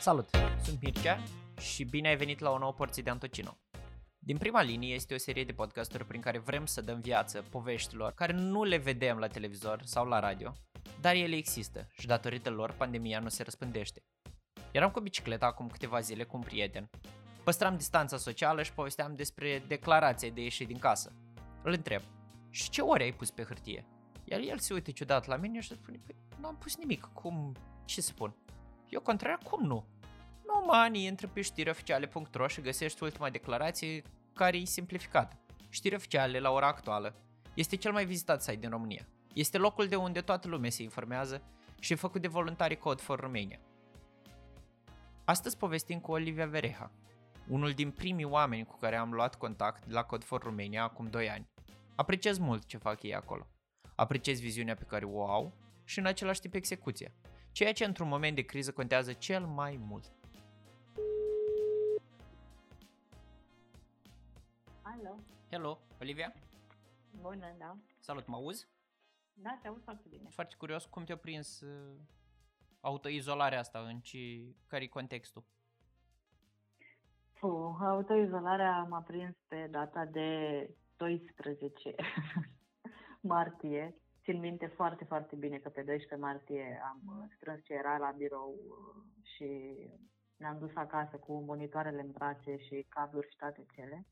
Salut, sunt Mircea și bine ai venit la o nouă porție de Antocino. Din prima linie este o serie de podcasturi prin care vrem să dăm viață poveștilor care nu le vedem la televizor sau la radio, dar ele există și datorită lor pandemia nu se răspândește. Eram cu bicicleta acum câteva zile cu un prieten. Păstram distanța socială și povesteam despre declarația de ieșit din casă. Îl întreb, și ce ori ai pus pe hârtie? Iar el se uită ciudat la mine și spune, păi, nu am pus nimic, cum, ce să spun? Eu contrar, cum nu? Nu, mani, intră pe știrioficiale.ro și găsești ultima declarație care e simplificată. Știri oficiale la ora actuală este cel mai vizitat site din România. Este locul de unde toată lumea se informează și e făcut de voluntarii Code for Romania. Astăzi povestim cu Olivia Vereha, unul din primii oameni cu care am luat contact la Code for Romania acum 2 ani. Apreciez mult ce fac ei acolo. Apreciez viziunea pe care o au și în același timp execuția, ceea ce într-un moment de criză contează cel mai mult. Alo, Hello, Olivia? bună, da. Salut, mă auzi? Da, te aud foarte bine. Sunt foarte curios cum te-a prins uh, autoizolarea asta, în ce, care e contextul? Puh, autoizolarea m-a prins pe data de 12 martie. Țin minte foarte, foarte bine că pe 12 martie am uh, strâns ce era la birou uh, și ne-am dus acasă cu monitoarele în brațe și cabluri și toate cele.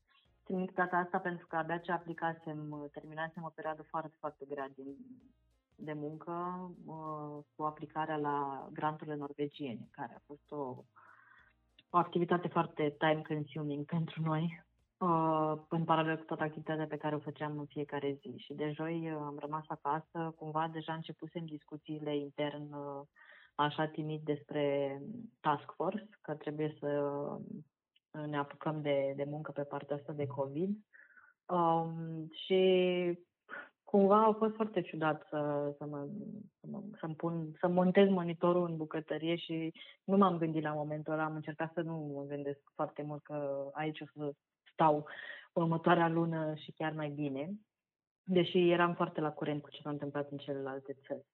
Țin minte data asta pentru că abia ce aplicasem, uh, terminasem o perioadă foarte, foarte grea din, de muncă uh, cu aplicarea la granturile norvegiene, care a fost o, o activitate foarte time consuming pentru noi, uh, în paralel cu toată activitatea pe care o făceam în fiecare zi. Și de joi uh, am rămas acasă, cumva deja începusem discuțiile intern uh, așa timid despre task force, că trebuie să ne apucăm de, de muncă pe partea asta de COVID. Um, și cumva a fost foarte ciudat să, să mă, să mă, să-mi pun, să montez monitorul în bucătărie și nu m-am gândit la momentul ăla, am încercat să nu mă gândesc foarte mult că aici o să stau următoarea lună și chiar mai bine, deși eram foarte la curent cu ce s-a întâmplat în celelalte țări.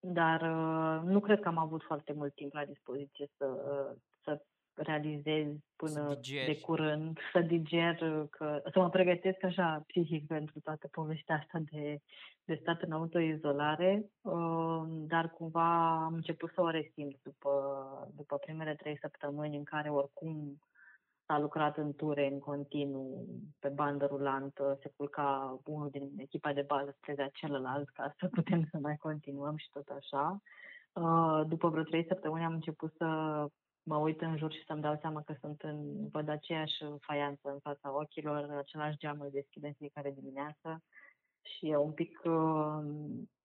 Dar uh, nu cred că am avut foarte mult timp la dispoziție să, uh, să realizez până Să digeri. de curând, să diger, uh, că, să mă pregătesc așa psihic pentru toată povestea asta de, de stat în autoizolare, uh, dar cumva am început să o resimt după, după primele trei săptămâni în care oricum s-a lucrat în ture în continuu, pe bandă rulantă, se culca unul din echipa de bază spre celălalt ca să putem să mai continuăm și tot așa. Uh, După vreo trei săptămâni am început să mă uit în jur și să-mi dau seama că sunt în, văd aceeași faianță în fața ochilor, același geam îl deschid în fiecare dimineață și e un pic, uh,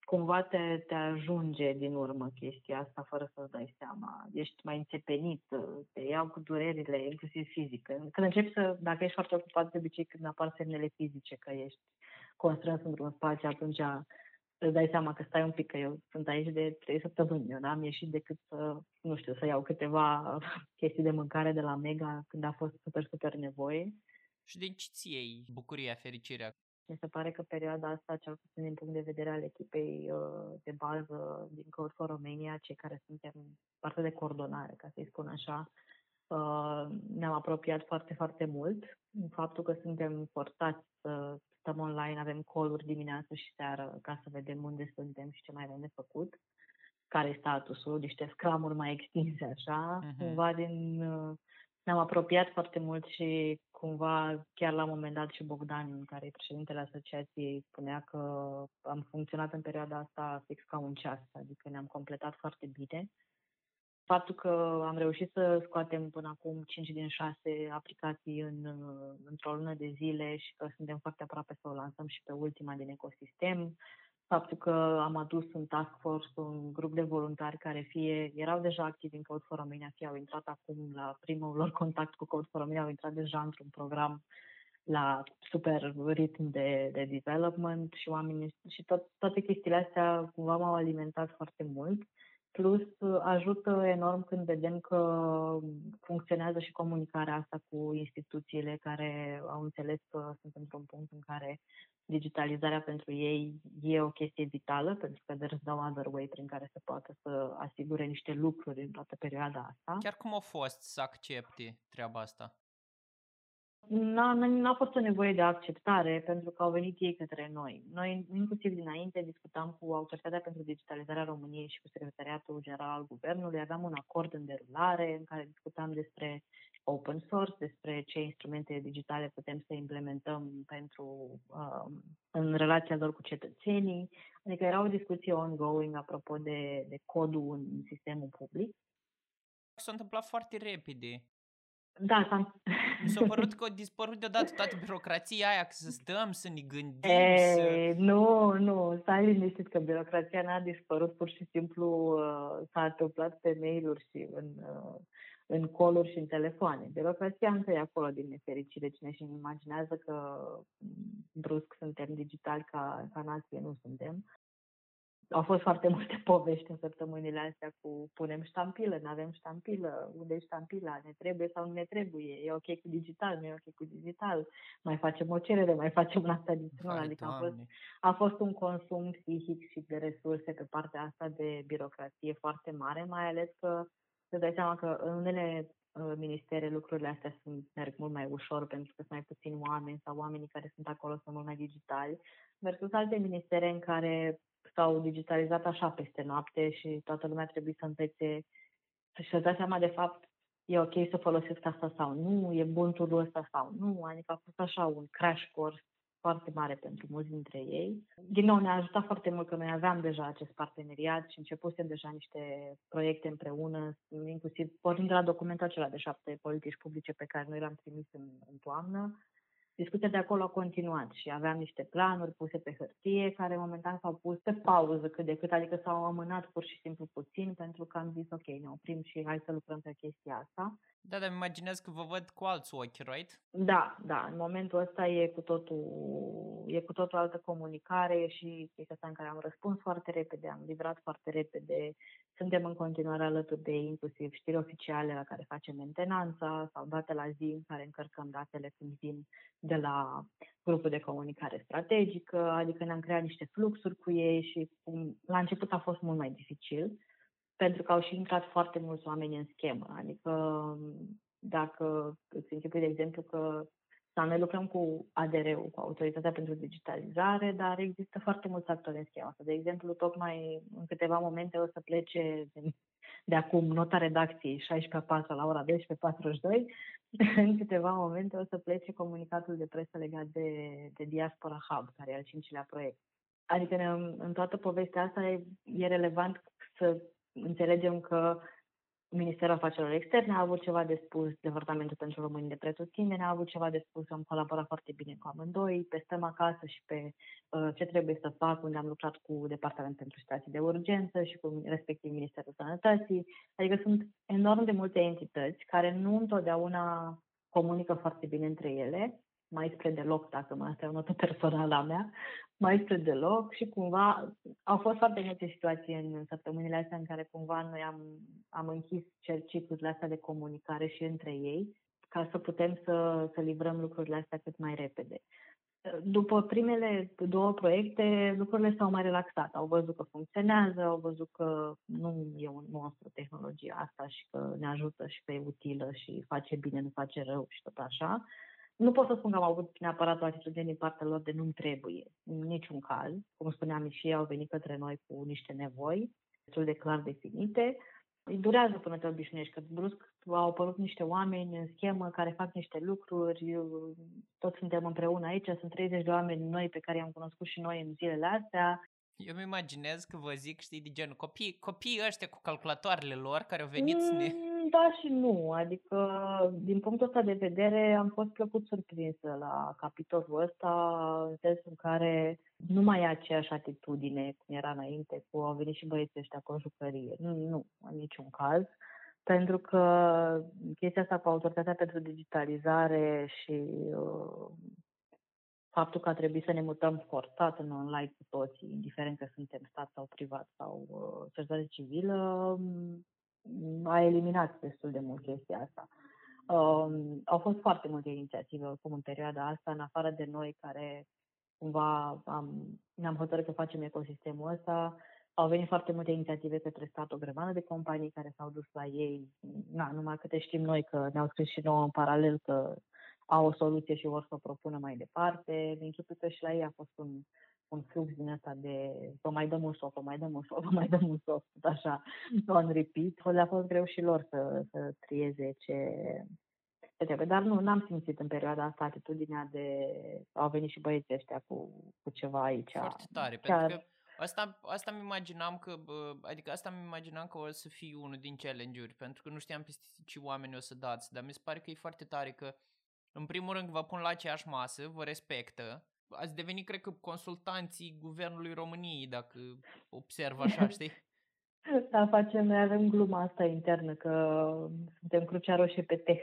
cumva te, te ajunge din urmă chestia asta fără să-ți dai seama. Ești mai înțepenit, uh, te iau cu durerile, inclusiv fizică. Când începi să, dacă ești foarte ocupat, de obicei când apar semnele fizice că ești constrâns într-un spațiu, atunci îți dai seama că stai un pic, că eu sunt aici de trei săptămâni, eu n-am ieșit decât să, nu știu, să iau câteva chestii de mâncare de la Mega când a fost super, super nevoie. Și de ce ți iei bucuria, fericirea? Mi se pare că perioada asta, cel puțin din punct de vedere al echipei uh, de bază din Code for Romania, cei care suntem parte de coordonare, ca să-i spun așa, uh, ne-am apropiat foarte, foarte mult. Faptul că suntem forțați să stăm online, avem call-uri dimineață și seară ca să vedem unde suntem și ce mai avem de făcut, care e statusul, niște scramuri mai extinse așa, Mhm. cumva din... uh, ne-am apropiat foarte mult și cumva chiar la un moment dat și Bogdan, care e președintele asociației, spunea că am funcționat în perioada asta fix ca un ceas, adică ne-am completat foarte bine. Faptul că am reușit să scoatem până acum 5 din 6 aplicații în, uh, într-o lună de zile și că suntem foarte aproape să o lansăm și pe ultima din ecosistem, faptul că am adus în task force un grup de voluntari care fie erau deja activi în Code for Romania, fie au intrat acum la primul lor contact cu Code for Romania, au intrat deja într-un program la super ritm de, de development și oamenii și tot, toate chestiile astea cumva m-au alimentat foarte mult. Plus ajută enorm când vedem că funcționează și comunicarea asta cu instituțiile care au înțeles că sunt într-un punct în care digitalizarea pentru ei e o chestie vitală, pentru că there's no other way prin care se poate să asigure niște lucruri în toată perioada asta. Chiar cum a fost să accepte treaba asta? N-a, n-a fost o nevoie de acceptare pentru că au venit ei către noi. Noi, inclusiv dinainte, discutam cu Autoritatea pentru Digitalizarea României și cu Secretariatul General al Guvernului. Aveam un acord în derulare în care discutam despre open source, despre ce instrumente digitale putem să implementăm pentru uh, în relația lor cu cetățenii. Adică era o discuție ongoing apropo de, de codul în sistemul public. S-a întâmplat foarte repede. Da, s-a... Mi s-a părut că a dispărut deodată toată birocrația aia, că să stăm, să ne gândim, e, să... Nu, nu, stai liniștit că birocrația n-a dispărut, pur și simplu uh, s-a întâmplat pe mail-uri și în, uh, în coluri și în telefoane. Birocrația încă e acolo din nefericire. Cine și imaginează că mm, brusc suntem digitali ca, ca nație, nu suntem. Au fost foarte multe povești în săptămânile astea cu punem ștampilă, nu avem ștampilă, unde e ștampila, ne trebuie sau nu ne trebuie, e ok cu digital, nu e ok cu digital, mai facem o cerere, mai facem un act adițional, adică a fost, a fost un consum psihic și de resurse pe partea asta de birocrație foarte mare, mai ales că să dai seama că în unele uh, ministere lucrurile astea sunt, merg mult mai ușor pentru că sunt mai puțini oameni sau oamenii care sunt acolo sunt mult mai digitali, versus alte ministere în care s-au digitalizat așa peste noapte și toată lumea trebuie să învețe să-și dea seama de fapt e ok să folosesc asta sau nu, e bun tool ăsta sau nu, adică a fost așa un crash course foarte mare pentru mulți dintre ei. Din nou, ne-a ajutat foarte mult că noi aveam deja acest parteneriat și începusem deja niște proiecte împreună, inclusiv pornind de la documentul acela de șapte politici publice pe care noi l-am trimis în, în toamnă discuția de acolo a continuat și aveam niște planuri puse pe hârtie care momentan s-au pus pe pauză cât de cât, adică s-au amânat pur și simplu puțin pentru că am zis ok, ne oprim și hai să lucrăm pe chestia asta. Da, dar imaginez că vă văd cu alți ochi, right? Da, da, în momentul ăsta e cu totul, e cu totul altă comunicare, e și chestia asta în care am răspuns foarte repede, am livrat foarte repede, suntem în continuare alături de inclusiv știri oficiale la care facem mentenanța sau date la zi în care încărcăm datele când vin de la grupul de comunicare strategică, adică ne-am creat niște fluxuri cu ei și la început a fost mult mai dificil pentru că au și intrat foarte mulți oameni în schemă. Adică dacă îți închipui, de exemplu, că sau noi lucrăm cu ADR-ul, cu Autoritatea pentru Digitalizare, dar există foarte mulți actori în schema asta. De exemplu, tocmai în câteva momente o să plece de, de acum nota redacției 16 4 la ora 12.42, în câteva momente o să plece comunicatul de presă legat de, de Diaspora Hub, care e al cincilea proiect. Adică în, în toată povestea asta e, e relevant să înțelegem că Ministerul Afacerilor Externe a avut ceva de spus, Departamentul pentru Români de Pretutindeni a avut ceva de spus, am colaborat foarte bine cu amândoi, pe stăm acasă și pe uh, ce trebuie să fac, unde am lucrat cu Departamentul pentru Situații de Urgență și cu respectiv Ministerul Sănătății. Adică sunt enorm de multe entități care nu întotdeauna comunică foarte bine între ele, mai spre deloc, dacă mă asta e o notă personală a mea, mai spre deloc și cumva au fost foarte multe situații în săptămânile astea în care cumva noi am, am închis ciclurile astea de comunicare și între ei ca să putem să, să livrăm lucrurile astea cât mai repede. După primele două proiecte, lucrurile s-au mai relaxat. Au văzut că funcționează, au văzut că nu e un monstru tehnologia asta și că ne ajută și că e utilă și face bine, nu face rău și tot așa. Nu pot să spun că am avut neapărat o atitudine din partea lor de nu-mi trebuie, în niciun caz. Cum spuneam, și ei au venit către noi cu niște nevoi destul de clar definite. Îi durează până te obișnuiești, că brusc au apărut niște oameni în schemă care fac niște lucruri, toți suntem împreună aici, sunt 30 de oameni noi pe care i-am cunoscut și noi în zilele astea. Eu mi imaginez că vă zic, știi, de genul copii, copiii ăștia cu calculatoarele lor care au venit mm, să ne... Mm, da și nu, adică din punctul ăsta de vedere am fost plăcut surprinsă la capitolul ăsta, în sensul în care nu mai e aceeași atitudine cum era înainte, cu au venit și băieții ăștia cu o jucărie. Nu, nu, în niciun caz. Pentru că chestia asta cu autoritatea pentru digitalizare și uh, faptul că a trebuit să ne mutăm forțat în online cu toții, indiferent că suntem stat sau privat sau uh, societate civilă, um, a eliminat destul de mult chestia asta. Um, au fost foarte multe inițiative oricum în perioada asta, în afară de noi care cumva am, ne-am hotărât că facem ecosistemul ăsta, au venit foarte multe inițiative către stat, o grămadă de companii care s-au dus la ei, na, numai câte știm noi că ne-au scris și nouă în paralel că au o soluție și vor să o propună mai departe. Din că și la ei a fost un, un flux din ăsta de vă mai dăm un soft, vă mai dăm un soft, vă mai dăm un soft, așa, on repeat. Le-a fost greu și lor să, să trieze ce, ce trebuie. Dar nu, n-am simțit în perioada asta atitudinea de au venit și băieții ăștia cu, cu ceva aici. Foarte tare, Chiar... pentru că Asta, asta mi imaginam că, adică asta mi imaginam că o să fie unul din challenge-uri, pentru că nu știam peste ce oameni o să dați, dar mi se pare că e foarte tare că, în primul rând, vă pun la aceeași masă, vă respectă, ați devenit, cred că, consultanții Guvernului României, dacă observ așa, știi? Da, facem, noi avem gluma asta internă, că suntem crucea roșie pe teh.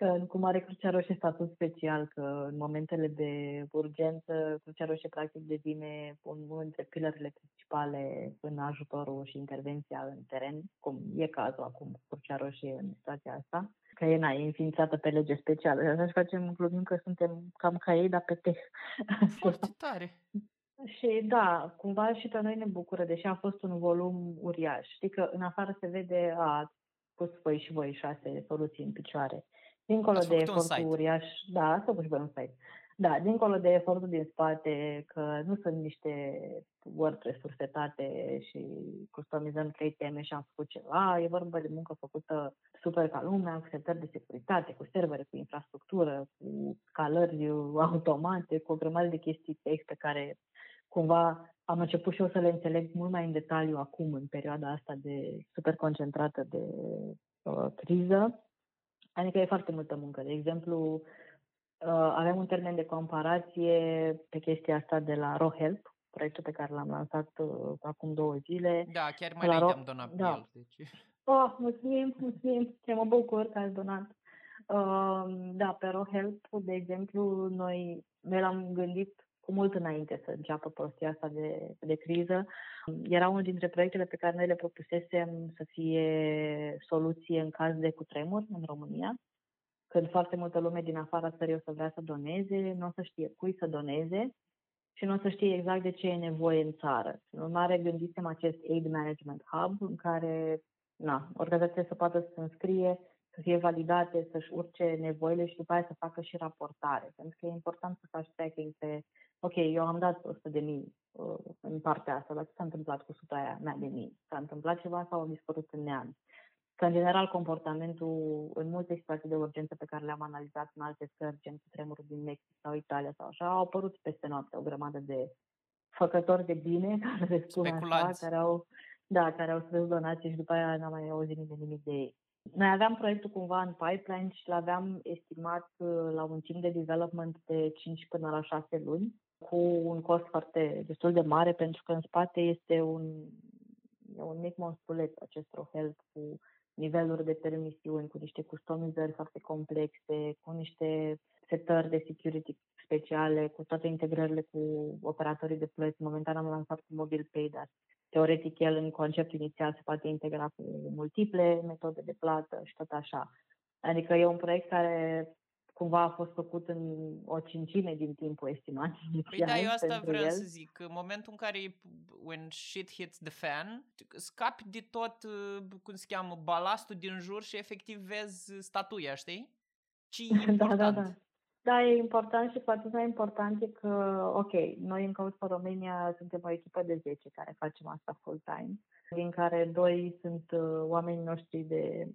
că cu Mare Crucea Roșie statut special, că în momentele de urgență Crucea Roșie practic devine unul dintre pilările principale în ajutorul și intervenția în teren, cum e cazul acum cu Crucea Roșie în situația asta, că e, na, e înființată pe lege specială. Așa facem glumim că suntem cam ca ei, dar pe teh. Foarte tare! Și da, cumva și pe noi ne bucură, deși a fost un volum uriaș. Știi că în afară se vede, a pus voi și voi șase soluții în picioare. Dincolo Ați de efortul uriaș, da, asta și un site. Da, dincolo de efortul din spate, că nu sunt niște WordPress-uri setate și customizăm trei teme și am făcut ceva, e vorba de muncă făcută super ca lumea, cu setări de securitate, cu servere, cu infrastructură, cu scalări automate, cu o grămadă de chestii text pe care cumva am început și eu să le înțeleg mult mai în detaliu acum, în perioada asta de super concentrată de uh, criză. Adică e foarte multă muncă. De exemplu, uh, avem un termen de comparație pe chestia asta de la RoHelp, proiectul pe care l-am lansat uh, acum două zile. Da, chiar mai înainte am donat da. el. Deci... Oh, mulțumim, mulțumim, ce mă bucur că ați donat. Uh, da, pe RoHelp, de exemplu, noi, noi l-am gândit cu mult înainte să înceapă prostia asta de, de criză. Era unul dintre proiectele pe care noi le propusesem să fie soluție în caz de cutremur în România, când foarte multă lume din afara țării o să vrea să doneze, nu o să știe cui să doneze și nu o să știe exact de ce e nevoie în țară. În urmare, gândisem acest Aid Management Hub în care na, organizația să poată să se înscrie, să fie validate, să-și urce nevoile și după aia să facă și raportare. Pentru că e important să faci tracking pe ok, eu am dat 100 de mii uh, în partea asta, dar ce s-a întâmplat cu 100 aia mea de mii? S-a întâmplat ceva sau au dispărut în neam? Că, în general, comportamentul în multe situații de urgență pe care le-am analizat în alte țări, gen cu tremurul din Mexic sau Italia sau așa, au apărut peste noapte o grămadă de făcători de bine, care le spun așa, care au, da, care au strâns donații și după aia n-am mai auzit nimeni nimic de ei. Noi aveam proiectul cumva în pipeline și l-aveam estimat uh, la un timp de development de 5 până la 6 luni cu un cost foarte destul de mare, pentru că în spate este un, un mic monstruleț acest RoHelp cu niveluri de permisiuni, cu niște customizări foarte complexe, cu niște setări de security speciale, cu toate integrările cu operatorii de plăți. Momentan am lansat cu Mobile Pay, dar teoretic el în concept inițial se poate integra cu multiple metode de plată și tot așa. Adică e un proiect care cumva a fost făcut în o cincime din timpul estimat. Păi da, eu asta vreau el. să zic. În momentul în care when shit hits the fan, scapi de tot, uh, cum se cheamă, balastul din jur și efectiv vezi statuia, știi? Ce e important. da, da, da. Da, e important și poate mai important e că, ok, noi în Căut pe România suntem o echipă de 10 care facem asta full-time, din care doi sunt uh, oamenii noștri de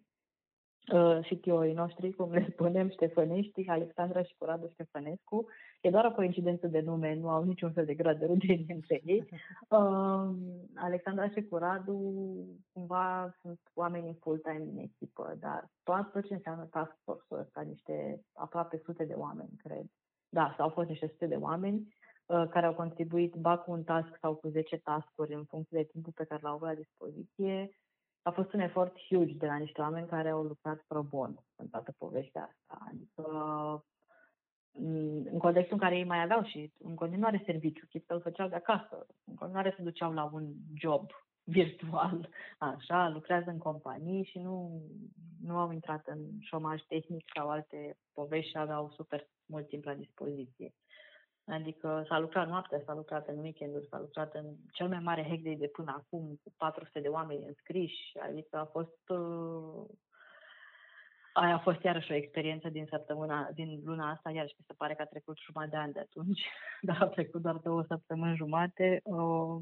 uh, CTO-ii noștri, cum le spunem, Ștefănești, Alexandra și Coradu Ștefănescu. E doar o coincidență de nume, nu au niciun fel de grad de rudenie între ei. Uh, Alexandra și Coradu cumva sunt oameni full-time din echipă, dar tot ce înseamnă task force-ul ăsta, niște aproape sute de oameni, cred. Da, sau au fost niște sute de oameni uh, care au contribuit ba cu un task sau cu 10 task-uri în funcție de timpul pe care l-au avut la dispoziție a fost un efort huge de la niște oameni care au lucrat pro bono în toată povestea asta. Adică mm, în contextul în care ei mai aveau și în continuare serviciu, chit că îl făceau de acasă, în continuare se duceau la un job virtual, așa, lucrează în companii și nu, nu au intrat în șomaj tehnic sau alte povești și aveau super mult timp la dispoziție. Adică s-a lucrat noaptea, s-a lucrat în weekend s-a lucrat în cel mai mare hack day de până acum, cu 400 de oameni înscriși, adică a fost uh, aia a fost iarăși o experiență din săptămâna, din luna asta, iarăși mi se pare că a trecut jumătate de ani de atunci, dar a trecut doar două săptămâni jumate. Uh,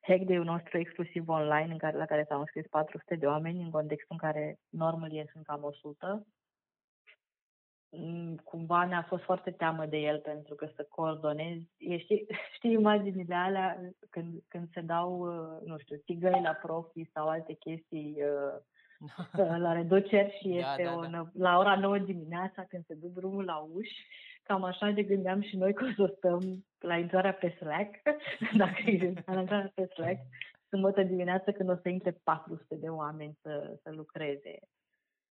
hack day-ul nostru exclusiv online, în care, la care s-au înscris 400 de oameni, în contextul în care normul sunt cam 100. Mm, cumva ne-a fost foarte teamă de el pentru că să coordonezi. Știi, știi imaginile alea când, când se dau, uh, nu știu, tigăi la profi sau alte chestii uh, la reduceri și da, este da, da, da. la ora 9 dimineața când se dă drumul la uși cam așa de gândeam și noi că o să stăm la intrarea pe Slack, dacă e la intrarea pe Slack, sâmbătă dimineață când o să intre 400 de oameni să, să lucreze.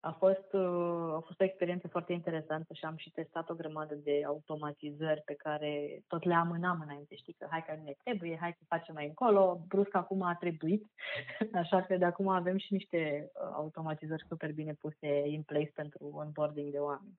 A fost, uh, a fost o experiență foarte interesantă și am și testat o grămadă de automatizări pe care tot le amânam înainte. Știi că hai că nu ne trebuie, hai să facem mai încolo, brusc acum a trebuit. Așa că de acum avem și niște uh, automatizări super bine puse in place pentru onboarding de oameni.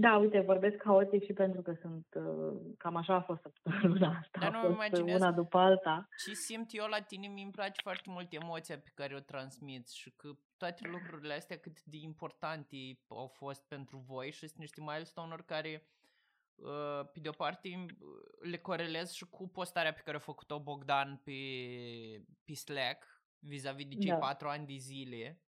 Da, uite, vorbesc haotic și pentru că sunt, uh, cam așa a fost luna asta, Dar nu a fost imaginez una după alta. Și simt eu la tine, mi-mi place foarte mult emoția pe care o transmiți și că toate lucrurile astea cât de importante au fost pentru voi și sunt niște milestone-uri care uh, pe de o parte le corelez și cu postarea pe care a făcut-o Bogdan pe, pe Slack vis-a-vis de cei da. patru ani de zile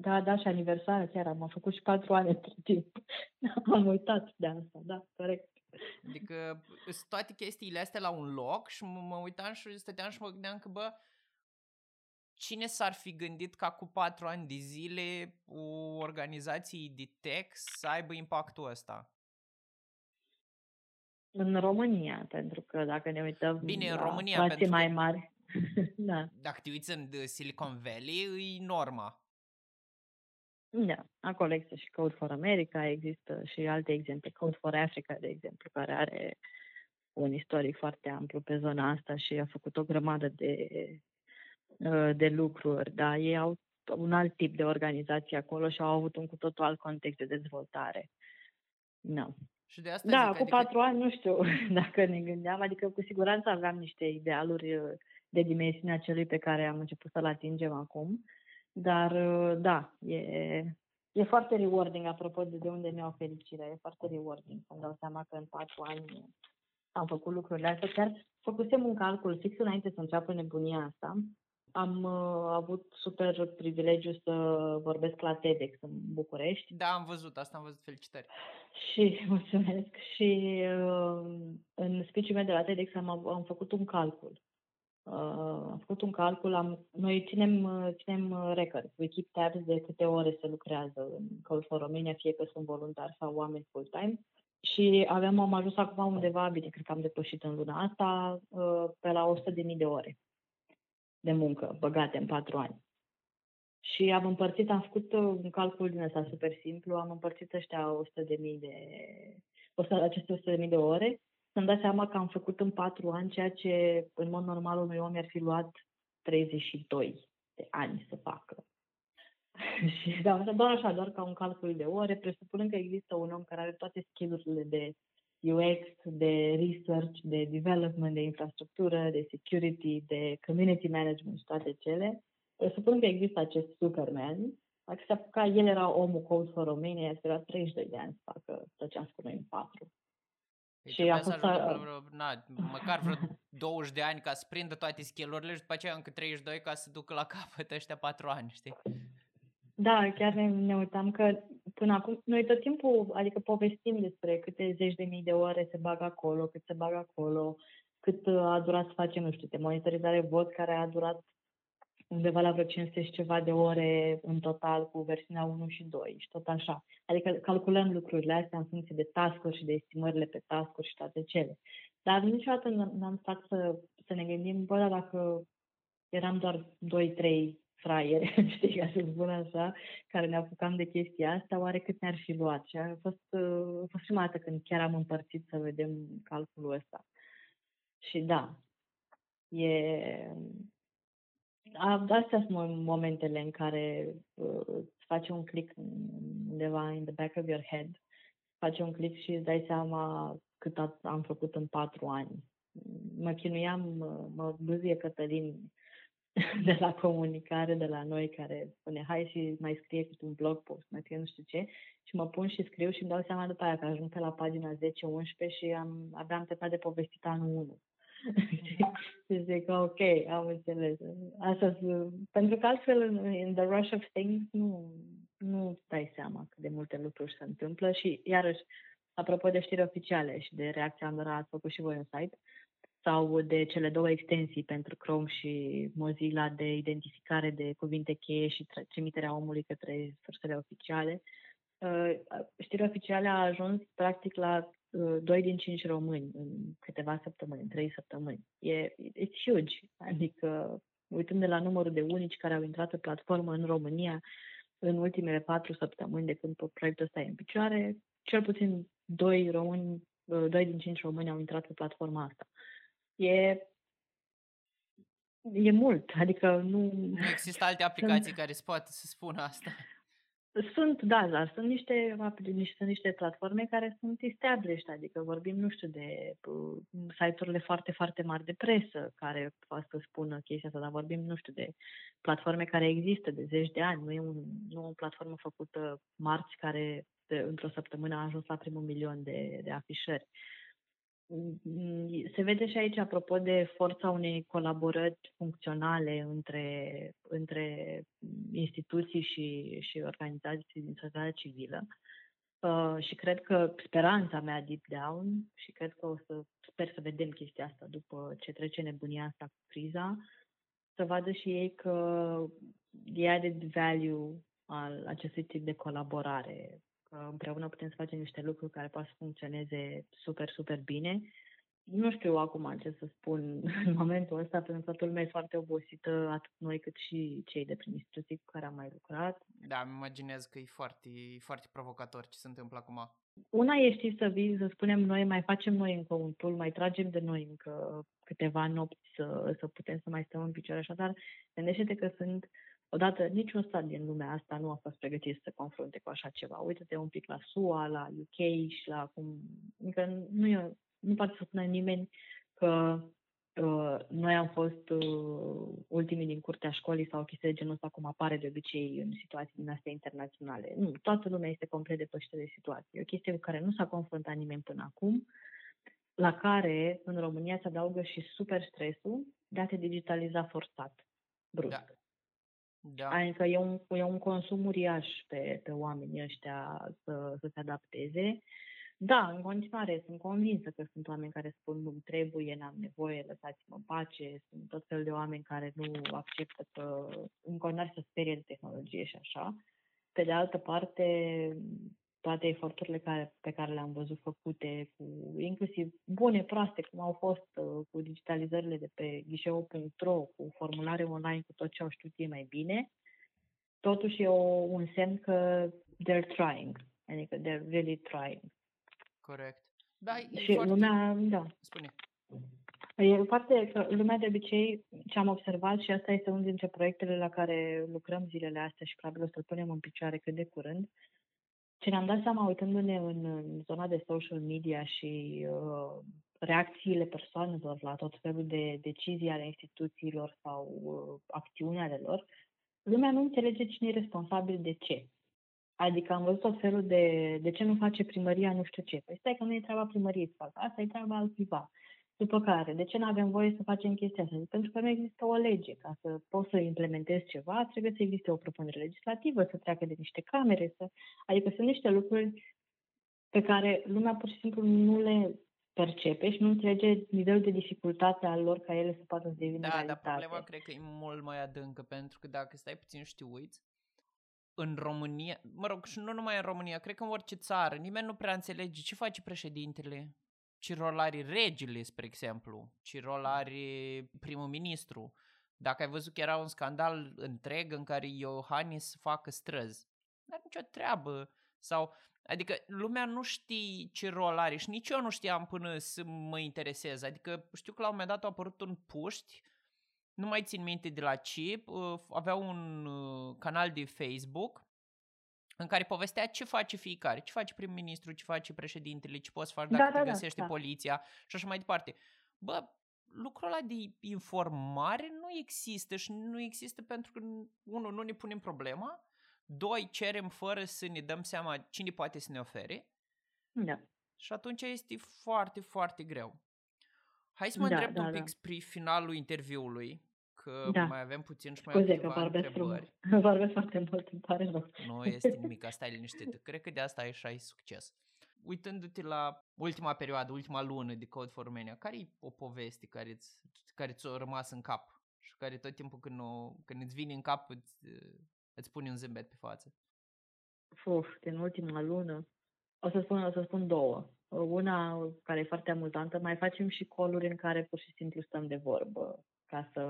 da, da, și aniversarea chiar am făcut și patru ani între timp. am uitat de asta, da, corect. Adică sunt toate chestiile astea la un loc și mă, mă uitam și stăteam și mă gândeam că, bă, cine s-ar fi gândit ca cu patru ani de zile o organizație de tech să aibă impactul ăsta? În România, pentru că dacă ne uităm Bine, în România, pentru mai mari. da. Dacă te uiți în Silicon Valley, e norma. Da, acolo există și Code for America, există și alte exemple, Code for Africa, de exemplu, care are un istoric foarte amplu pe zona asta și a făcut o grămadă de, uh, de lucruri, dar ei au un alt tip de organizație acolo și au avut un cu totul alt context de dezvoltare. No. Și de asta da, zic, cu adică... patru ani nu știu dacă ne gândeam, adică cu siguranță aveam niște idealuri uh, de dimensiunea celui pe care am început să-l atingem acum. Dar, uh, da, e, e foarte rewarding, apropo de, de unde ne iau fericirea, e foarte rewarding să-mi dau seama că în patru ani am făcut lucrurile astea. Chiar făcusem un calcul fix înainte să înceapă nebunia asta. Am uh, avut super privilegiu să vorbesc la TEDx în București. Da, am văzut, asta am văzut, felicitări. Și, mulțumesc, și uh, în speech meu de la TEDx am, am făcut un calcul am făcut un calcul, am, noi ținem, ținem record, we keep tabs de câte ore se lucrează în Code for Romania, fie că sunt voluntari sau oameni full-time. Și aveam, am ajuns acum undeva, bine, cred că am depășit în luna asta, pe la 100.000 de ore de muncă băgate în patru ani. Și am împărțit, am făcut un calcul din ăsta super simplu, am împărțit ăștia 100.000 de, 100, aceste 100.000 de ore să-mi dau seama că am făcut în patru ani ceea ce în mod normal unui om ar fi luat 32 de ani să facă. și da, doar așa, doar ca un calcul de ore, presupunând că există un om care are toate skillurile de UX, de research, de development, de infrastructură, de security, de community management și toate cele, presupun că există acest Superman, dacă se apuca, el era omul Code for Romania, a durat 32 de ani să facă tot ce am spus noi în patru. Deci și a fost... Să vreo, na, măcar vreo 20 de ani ca să prindă toate skill-urile și după aceea încă 32 ca să ducă la capăt ăștia 4 ani, știi? Da, chiar ne, ne uitam că până acum, noi tot timpul, adică povestim despre câte zeci de mii de ore se bagă acolo, cât se bagă acolo, cât a durat să facem, nu știu, de monitorizare vot care a durat undeva la vreo 500 și ceva de ore în total cu versiunea 1 și 2 și tot așa. Adică calculăm lucrurile astea în funcție de task și de estimările pe task și toate cele. Dar niciodată n-am stat să, să ne gândim, bă, dacă eram doar 2-3 fraiere, știi, ca să spun așa, care ne apucam de chestia asta, oare cât ne-ar fi luat? Și a fost, uh, a fost prima dată când chiar am împărțit să vedem calculul ăsta. Și da, e... Astea sunt momentele în care uh, îți face un click undeva in the back of your head, face un click și îți dai seama cât am făcut în patru ani. Mă chinuiam, mă bâzie Cătălin de la comunicare, de la noi, care spune hai și mai scrie cu un blog post, mai scrie nu știu ce, și mă pun și scriu și îmi dau seama după aia că ajung pe la pagina 10-11 și am, abia am terminat de povestit anul 1. și zic, ok, am înțeles. Asta, pentru că altfel, in the rush of things, nu, nu dai seama cât de multe lucruri se întâmplă și, iarăși, apropo de știri oficiale și de reacția în ați făcut și voi un site, sau de cele două extensii pentru Chrome și Mozilla de identificare de cuvinte cheie și trimiterea omului către sursele oficiale. Uh, știrea oficiale a ajuns practic la uh, 2 din 5 români în câteva săptămâni, în 3 săptămâni. E it's huge. Adică, uitând de la numărul de unici care au intrat pe platformă în România în ultimele 4 săptămâni de când proiectul ăsta e în picioare, cel puțin 2 români, 2 uh, din 5 români au intrat pe platforma asta e, e mult. Adică nu... Nu există alte aplicații sunt, care se poate să spună asta. Sunt, da, dar sunt niște, niște, niște platforme care sunt established, adică vorbim, nu știu, de uh, site-urile foarte, foarte mari de presă care poate să spună chestia asta, dar vorbim, nu știu, de platforme care există de zeci de ani, nu e un, nu o platformă făcută marți care de, într-o săptămână a ajuns la primul milion de, de afișări. Uh, se vede și aici, apropo de forța unei colaborări funcționale între, între instituții și, și organizații din societatea civilă. Uh, și cred că speranța mea deep down și cred că o să sper să vedem chestia asta după ce trece nebunia asta cu criza, să vadă și ei că the added value al acestui tip de colaborare că împreună putem să facem niște lucruri care pot să funcționeze super, super bine. Nu știu acum ce să spun în momentul ăsta, pentru că toată lumea e foarte obosită, atât noi cât și cei de prin instituții cu care am mai lucrat. Da, îmi imaginez că e foarte, foarte provocator ce se întâmplă acum. Una e, știi, să vii, să spunem noi, mai facem noi încă un tool, mai tragem de noi încă câteva nopți să, să putem să mai stăm în picioare așa, dar gândește-te că sunt uh, Odată, niciun stat din lumea asta nu a fost pregătit să se confrunte cu așa ceva. Uite-te un pic la SUA, la UK și la cum... Încă nu, e, nu poate să spună nimeni că uh, noi am fost uh, ultimii din curtea școlii sau chestii de genul ăsta cum apare de obicei în situații din astea internaționale. Nu, toată lumea este complet depășită de situație. E o chestie cu care nu s-a confruntat nimeni până acum, la care în România se adaugă și super stresul de a te digitaliza forțat, brusc. Da. Da. Adică e un, e un consum uriaș pe, pe oamenii ăștia să, să se adapteze. Da, în continuare, sunt convinsă că sunt oameni care spun nu trebuie, n-am nevoie, lăsați-mă în pace. Sunt tot fel de oameni care nu acceptă că în continuare să sperie de tehnologie și așa. Pe de altă parte, toate eforturile care, pe care le-am văzut făcute, cu inclusiv bune, proaste, cum au fost uh, cu digitalizările de pe ghișeu.ro, cu formulare online, cu tot ce au știut ei mai bine, totuși e o, un semn că they're trying, adică they're really trying. Corect. Da, e și foarte... lumea, da. Spune. E foarte că lumea de obicei, ce am observat și asta este unul dintre proiectele la care lucrăm zilele astea și probabil o să-l punem în picioare cât de curând, ce ne-am dat seama uitându-ne în, în zona de social media și uh, reacțiile persoanelor la tot felul de decizii ale instituțiilor sau uh, acțiuni ale lor, lumea nu înțelege cine e responsabil de ce. Adică am văzut tot felul de de ce nu face primăria nu știu ce. Păi stai că nu e treaba primăriei să facă, asta e treaba altcuiva. După care, de ce nu avem voie să facem chestia asta? Pentru că nu există o lege. Ca să poți să implementezi ceva, trebuie să existe o propunere legislativă, să treacă de niște camere, să... adică sunt niște lucruri pe care lumea pur și simplu nu le percepe și nu înțelege nivelul de dificultate al lor ca ele să poată să devină da, realitate. Da, dar problema cred că e mult mai adâncă, pentru că dacă stai puțin și te uiți, în România, mă rog, și nu numai în România, cred că în orice țară, nimeni nu prea înțelege ce face președintele, ce rol are regele, spre exemplu, ce rol are primul ministru, Dacă ai văzut că era un scandal întreg în care Iohannis facă străzi, nu are nicio treabă. Sau, adică lumea nu știe ce rol are și nici eu nu știam până să mă interesez. Adică știu că la un moment dat a apărut un puști, nu mai țin minte de la ce, uh, avea un uh, canal de Facebook în care povestea ce face fiecare, ce face prim-ministru, ce face președintele, ce poți face dacă da, te da, da găsește da, poliția și așa mai departe. Bă, lucrul ăla de informare nu există și nu există pentru că, unul, nu ne punem problema, doi, cerem fără să ne dăm seama cine poate să ne ofere da. și atunci este foarte, foarte greu. Hai să mă da, întreb da, un pic da. spre finalul interviului, că da. mai avem puțin și mai Scuze că vorbesc întrebări. Frum. vorbesc foarte mult, îmi pare rău. Nu este nimic, asta e liniștit. Cred că de asta ai și ai succes. Uitându-te la ultima perioadă, ultima lună de Code for Romania, care e o poveste care, ți, care ți-a rămas în cap și care tot timpul când, o, când îți vine în cap îți, îți pune un zâmbet pe față? Uf, din ultima lună, o să spun, o să spun două. Una care e foarte amuzantă, mai facem și coluri în care pur și simplu stăm de vorbă ca să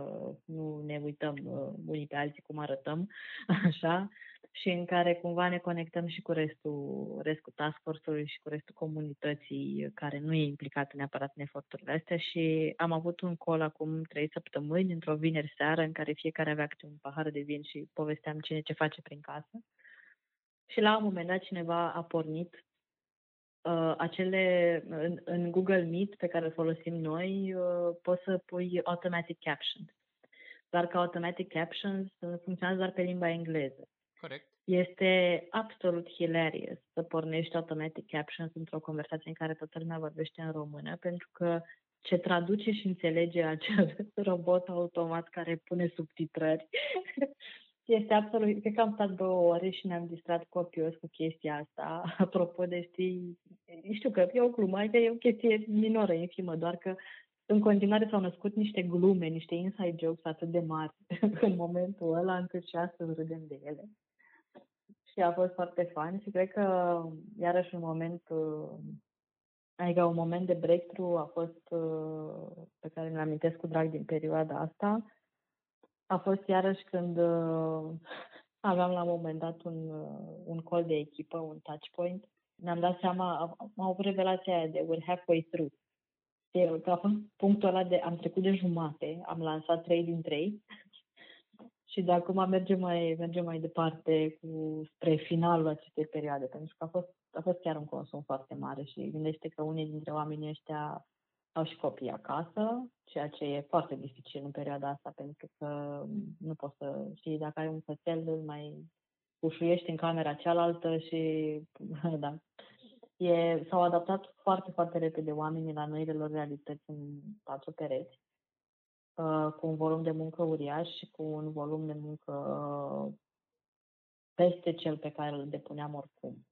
nu ne uităm uh, unii pe alții cum arătăm, așa, și în care cumva ne conectăm și cu restul, restul task force-ului și cu restul comunității care nu e implicat neapărat în eforturile astea și am avut un call acum trei săptămâni, într-o vineri seară, în care fiecare avea câte un pahar de vin și povesteam cine ce face prin casă. Și la un moment dat cineva a pornit uh, acele, în, în Google Meet pe care îl folosim noi, uh, poți să pui automatic captions. Doar că automatic captions uh, funcționează doar pe limba engleză. Corect. Este absolut hilarious să pornești automatic captions într-o conversație în care toată lumea vorbește în română, pentru că ce traduce și înțelege acel robot automat care pune subtitrări este absolut, cred că am stat două ore și ne-am distrat copios cu chestia asta. Apropo de, știi, știu că e o glumă, adică e o chestie minoră, infimă, doar că în continuare s-au născut niște glume, niște inside jokes atât de mari în momentul ăla, încât și astăzi râdem de ele. Și a fost foarte fun și cred că iarăși un moment, adică un moment de breakthrough a fost pe care ne amintesc cu drag din perioada asta, a fost iarăși când uh, aveam la un moment dat un, uh, un call de echipă, un touch point. Ne-am dat seama, am avut revelația aia de we're halfway through. De, că a fost punctul ăla de am trecut de jumate, am lansat 3 din 3 și de acum mergem mai, mergem mai departe cu, spre finalul acestei perioade, pentru că a fost, a fost chiar un consum foarte mare și gândește că unii dintre oamenii ăștia au și copii acasă, ceea ce e foarte dificil în perioada asta, pentru că nu poți să știi dacă ai un cățel, îl mai ușuiești în camera cealaltă și da. E, s-au adaptat foarte, foarte repede oamenii la noile lor realități în patru pereți, uh, cu un volum de muncă uriaș și cu un volum de muncă uh, peste cel pe care îl depuneam oricum.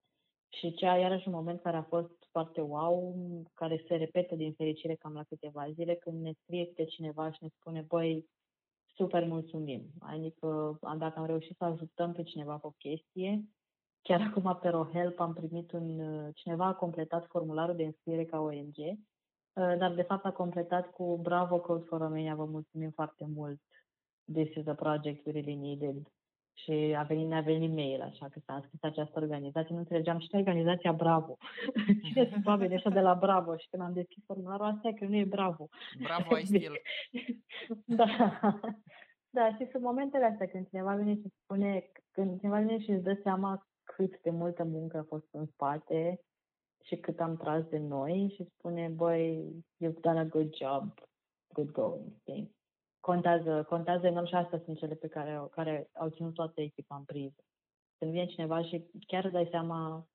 Și cea iarăși un moment care a fost foarte wow, care se repetă din fericire cam la câteva zile, când ne scrie câte cineva și ne spune, băi, super mulțumim. Adică dacă am reușit să ajutăm pe cineva cu o chestie, chiar acum pe RoHelp am primit un, cineva a completat formularul de înscriere ca ONG, dar de fapt a completat cu Bravo Code for Romania, vă mulțumim foarte mult. This is a project we really needed și a venit, ne-a venit mail, așa că s-a înscris această organizație. Nu înțelegeam și organizația Bravo. Cine sunt oamenii ăștia de la Bravo? Și când am deschis formularul, asta e că nu e Bravo. Bravo ai stil. da. Da, și sunt momentele astea când cineva vine și spune, când cineva vine și îți dă seama cât de multă muncă a fost în spate și cât am tras de noi și spune, băi, you've done a good job, good going, okay? Contează, contează enorm și astea sunt cele pe care, care au ținut toată echipa în priză. Când vine cineva și chiar îți dai seama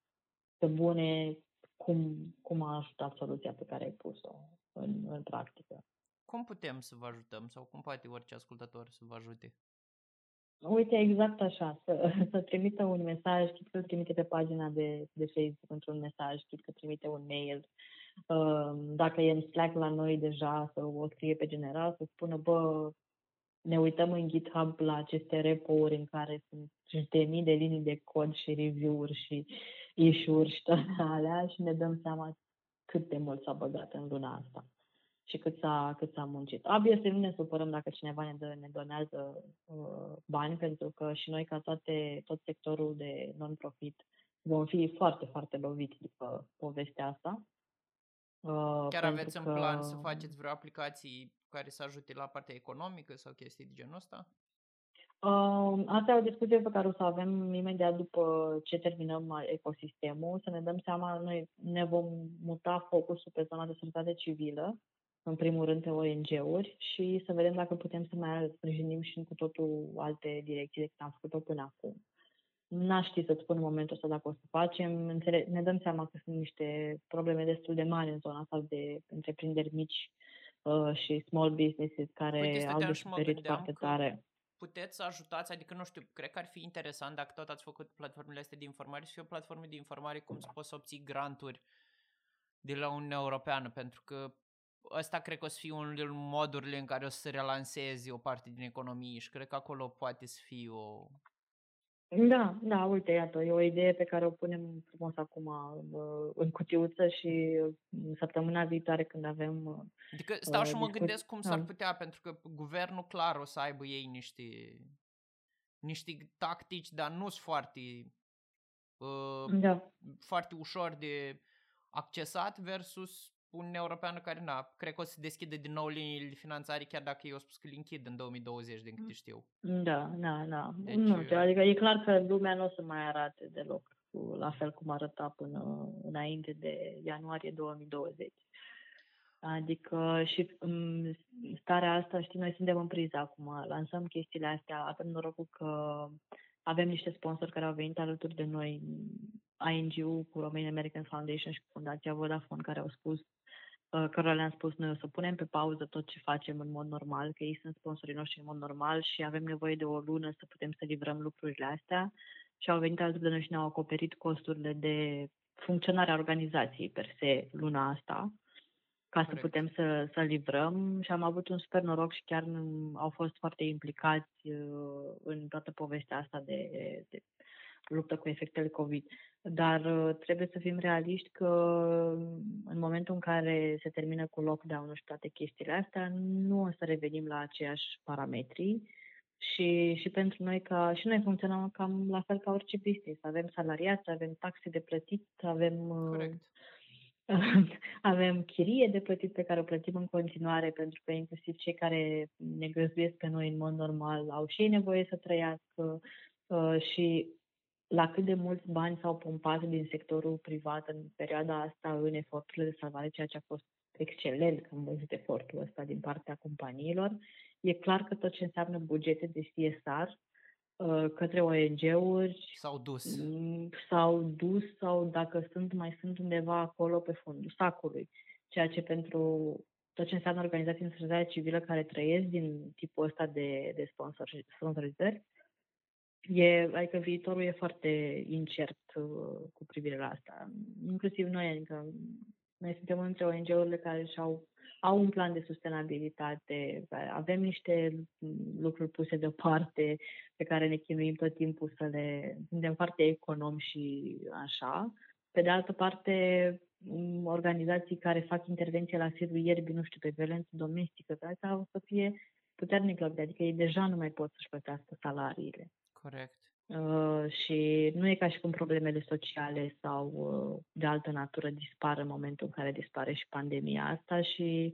pe bune cum, cum a ajutat soluția pe care ai pus-o în, în practică. Cum putem să vă ajutăm sau cum poate orice ascultător să vă ajute? Uite, exact așa, să, să trimită un mesaj, chit că îl trimite pe pagina de, de Facebook într-un mesaj, chit că trimite un mail, Ehm, dacă e în Slack la noi deja, să o scrie pe general, să spună, bă, ne uităm în GitHub la aceste repo-uri în care sunt de mii de linii de cod și review-uri și issue-uri și toate alea și ne dăm seama cât de mult s-a băgat în luna asta. și cât s-a, cât s-a muncit. Obviously nu ne supărăm dacă cineva ne, dă, ne donează uh, bani, pentru că și noi, ca toate, tot sectorul de non-profit, vom fi foarte, foarte loviți după povestea asta. Uh, Chiar aveți că... în plan să faceți vreo aplicații care să ajute la partea economică sau chestii de genul ăsta? Uh, asta e o discuție pe care o să avem imediat după ce terminăm ecosistemul, să ne dăm seama, noi ne vom muta focusul pe zona de societate civilă, în primul rând pe ONG-uri și să vedem dacă putem să mai sprijinim și cu totul alte direcții decât am făcut-o până acum. N-aș ști să-ți spun în momentul ăsta dacă o să facem. Înțele- ne dăm seama că sunt niște probleme destul de mari în zona asta de întreprinderi mici uh, și small businesses care Uite, au de suferit foarte tare. Puteți să ajutați, adică nu știu, cred că ar fi interesant dacă tot ați făcut platformele astea de informare să fie o platformă de informare cum să poți să obții granturi de la Uniunea Europeană, pentru că ăsta cred că o să fie unul din modurile în care o să se relanseze o parte din economie și cred că acolo poate să fie o, da, da, uite, iată, e o idee pe care o punem frumos acum în cutiuță și săptămâna viitoare când avem... Uh, adică stau și mă gândesc cum s-ar da. putea, pentru că guvernul clar o să aibă ei niște, niște tactici, dar nu sunt foarte, uh, da. foarte ușor de accesat versus Uniunea Europeană care, na, cred că o să deschide din nou liniile de finanțare, chiar dacă ei au spus că le închid în 2020, din câte știu. Da, da, da. Deci, nu știu, adică e clar că lumea nu o să mai arate deloc la fel cum arăta până înainte de ianuarie 2020. Adică și în starea asta, știi, noi suntem în priză acum, lansăm chestiile astea, avem norocul că avem niște sponsori care au venit alături de noi, ING-ul cu Romanian American Foundation și cu Fundația Vodafone, care au spus Uh, cărora le-am spus noi o să punem pe pauză tot ce facem în mod normal, că ei sunt sponsorii noștri în mod normal și avem nevoie de o lună să putem să livrăm lucrurile astea și au venit alături de noi și ne-au acoperit costurile de funcționare a organizației per se luna asta ca Correct. să putem să, să livrăm și am avut un super noroc și chiar au fost foarte implicați uh, în toată povestea asta de, de luptă cu efectele COVID. Dar uh, trebuie să fim realiști că în momentul în care se termină cu lockdown-ul și toate chestiile astea, nu o să revenim la aceiași parametri și, și pentru noi, ca și noi funcționăm cam la fel ca orice business. Avem salariați, avem taxe de plătit, avem uh, Corect. avem chirie de plătit pe care o plătim în continuare, pentru că inclusiv cei care ne găzduiesc pe noi în mod normal au și ei nevoie să trăiască uh, și la cât de mulți bani s-au pompat din sectorul privat în perioada asta în eforturile de salvare, ceea ce a fost excelent că am văzut efortul ăsta din partea companiilor. E clar că tot ce înseamnă bugete de CSR uh, către ONG-uri s-au dus. Mm, s-au dus sau dacă sunt, mai sunt undeva acolo pe fundul sacului. Ceea ce pentru tot ce înseamnă organizații în societatea civilă care trăiesc din tipul ăsta de, de sponsorizări, E, adică viitorul e foarte incert uh, cu privire la asta. Inclusiv noi, adică noi suntem între ONG-urile care și-au au un plan de sustenabilitate, avem niște lucruri puse deoparte pe care ne chinuim tot timpul să le... Suntem foarte economi și așa. Pe de altă parte, organizații care fac intervenție la sirul ierbii, nu știu, pe violență domestică, asta o să fie puternic loc, adică ei deja nu mai pot să-și plătească salariile. Corect. Uh, și nu e ca și cum problemele sociale sau uh, de altă natură dispar în momentul în care dispare și pandemia asta și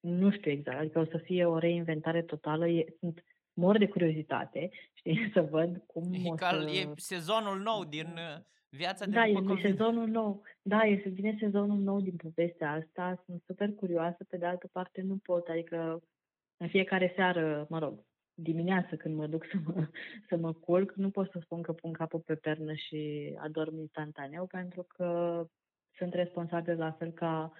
nu știu exact, adică o să fie o reinventare totală. E, sunt mor de curiozitate, știi, să văd cum e, o să... e sezonul nou din uh, viața de Da, după e COVID. sezonul nou. Da, este vine sezonul nou din povestea asta. Sunt super curioasă, pe de altă parte nu pot, adică în fiecare seară, mă rog, dimineață când mă duc să mă, să mă culc, nu pot să spun că pun capul pe pernă și adorm instantaneu, pentru că sunt responsabil la fel ca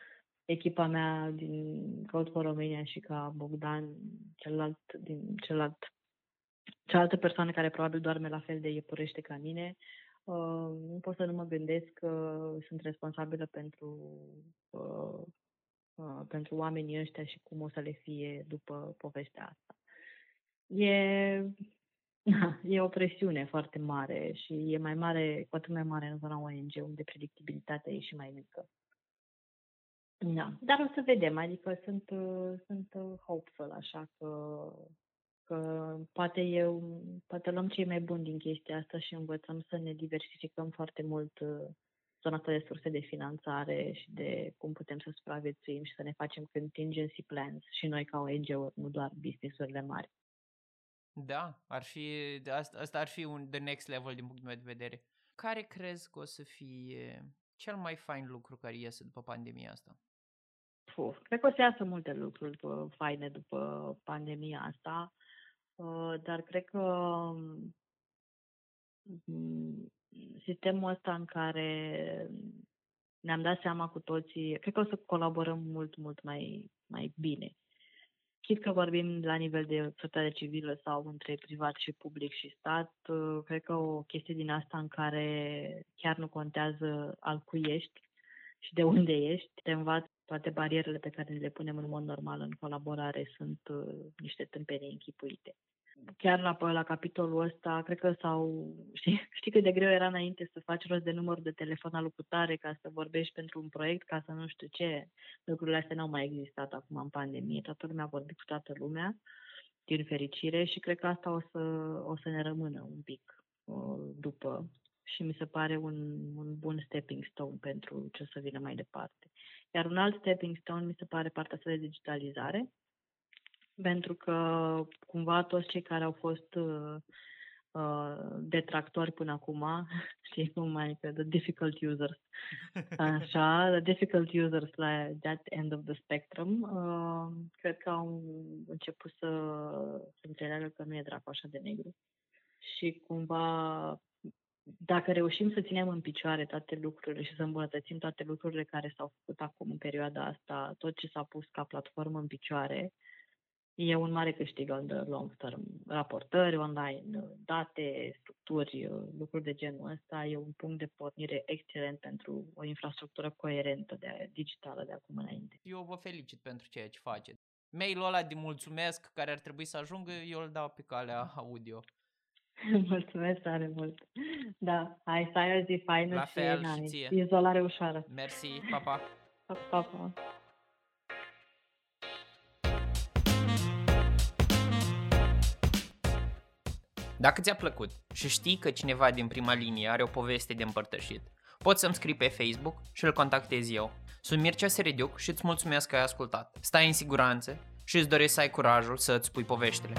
echipa mea din Code for Romania și ca Bogdan, celălalt, din celălalt, cealaltă persoană care probabil doarme la fel de iepurește ca mine. Uh, nu pot să nu mă gândesc că sunt responsabilă pentru uh, uh, pentru oamenii ăștia și cum o să le fie după povestea asta e, e o presiune foarte mare și e mai mare, cu atât mai mare în zona ONG, unde predictibilitatea e și mai mică. Da, dar o să vedem, adică sunt, sunt hopeful, așa că, că poate eu, poate luăm cei mai buni din chestia asta și învățăm să ne diversificăm foarte mult zona asta de surse de finanțare și de cum putem să supraviețuim și să ne facem contingency plans și noi ca ONG-uri, nu doar business-urile mari. Da, ar fi, asta, asta ar fi un the next level din punctul meu de vedere. Care crezi că o să fie cel mai fain lucru care iese după pandemia asta? Puh, cred că o să iasă multe lucruri faine după pandemia asta, uh, dar cred că mm, sistemul ăsta în care ne-am dat seama cu toții, cred că o să colaborăm mult, mult mai, mai bine. Chit că vorbim la nivel de societate civilă sau între privat și public și stat, cred că o chestie din asta în care chiar nu contează al cui ești și de unde ești, te învață toate barierele pe care le punem în mod normal în colaborare sunt uh, niște tâmpenii închipuite chiar la, la capitolul ăsta, cred că sau știi, știi cât de greu era înainte să faci rost de număr de telefon alocutare ca să vorbești pentru un proiect, ca să nu știu ce. Lucrurile astea n-au mai existat acum în pandemie. Toată lumea a vorbit cu toată lumea, din fericire, și cred că asta o să, o să ne rămână un pic după și mi se pare un, un bun stepping stone pentru ce o să vină mai departe. Iar un alt stepping stone mi se pare partea asta de digitalizare, pentru că cumva toți cei care au fost uh, uh, detractori până acum, știi cum mai că the difficult users, așa, the difficult users la that end of the spectrum, uh, cred că au început să, să înțeleagă că nu e dracu așa de negru. Și cumva dacă reușim să ținem în picioare toate lucrurile și să îmbunătățim toate lucrurile care s-au făcut acum în perioada asta, tot ce s-a pus ca platformă în picioare, e un mare câștig on the long term. Raportări online, date, structuri, lucruri de genul ăsta e un punct de pornire excelent pentru o infrastructură coerentă de digitală de acum înainte. Eu vă felicit pentru ceea ce faceți. Mailul ăla de mulțumesc care ar trebui să ajungă, eu îl dau pe calea audio. Mulțumesc tare mult. Da, hai să ai o zi faină La și, fel și ție. izolare ușoară. Mersi, pa, pa. Pa, pa, Dacă ți-a plăcut și știi că cineva din prima linie are o poveste de împărtășit, poți să-mi scrii pe Facebook și îl contactez eu. Sunt Mircea Serediuc și îți mulțumesc că ai ascultat. Stai în siguranță și îți doresc să ai curajul să îți spui poveștile.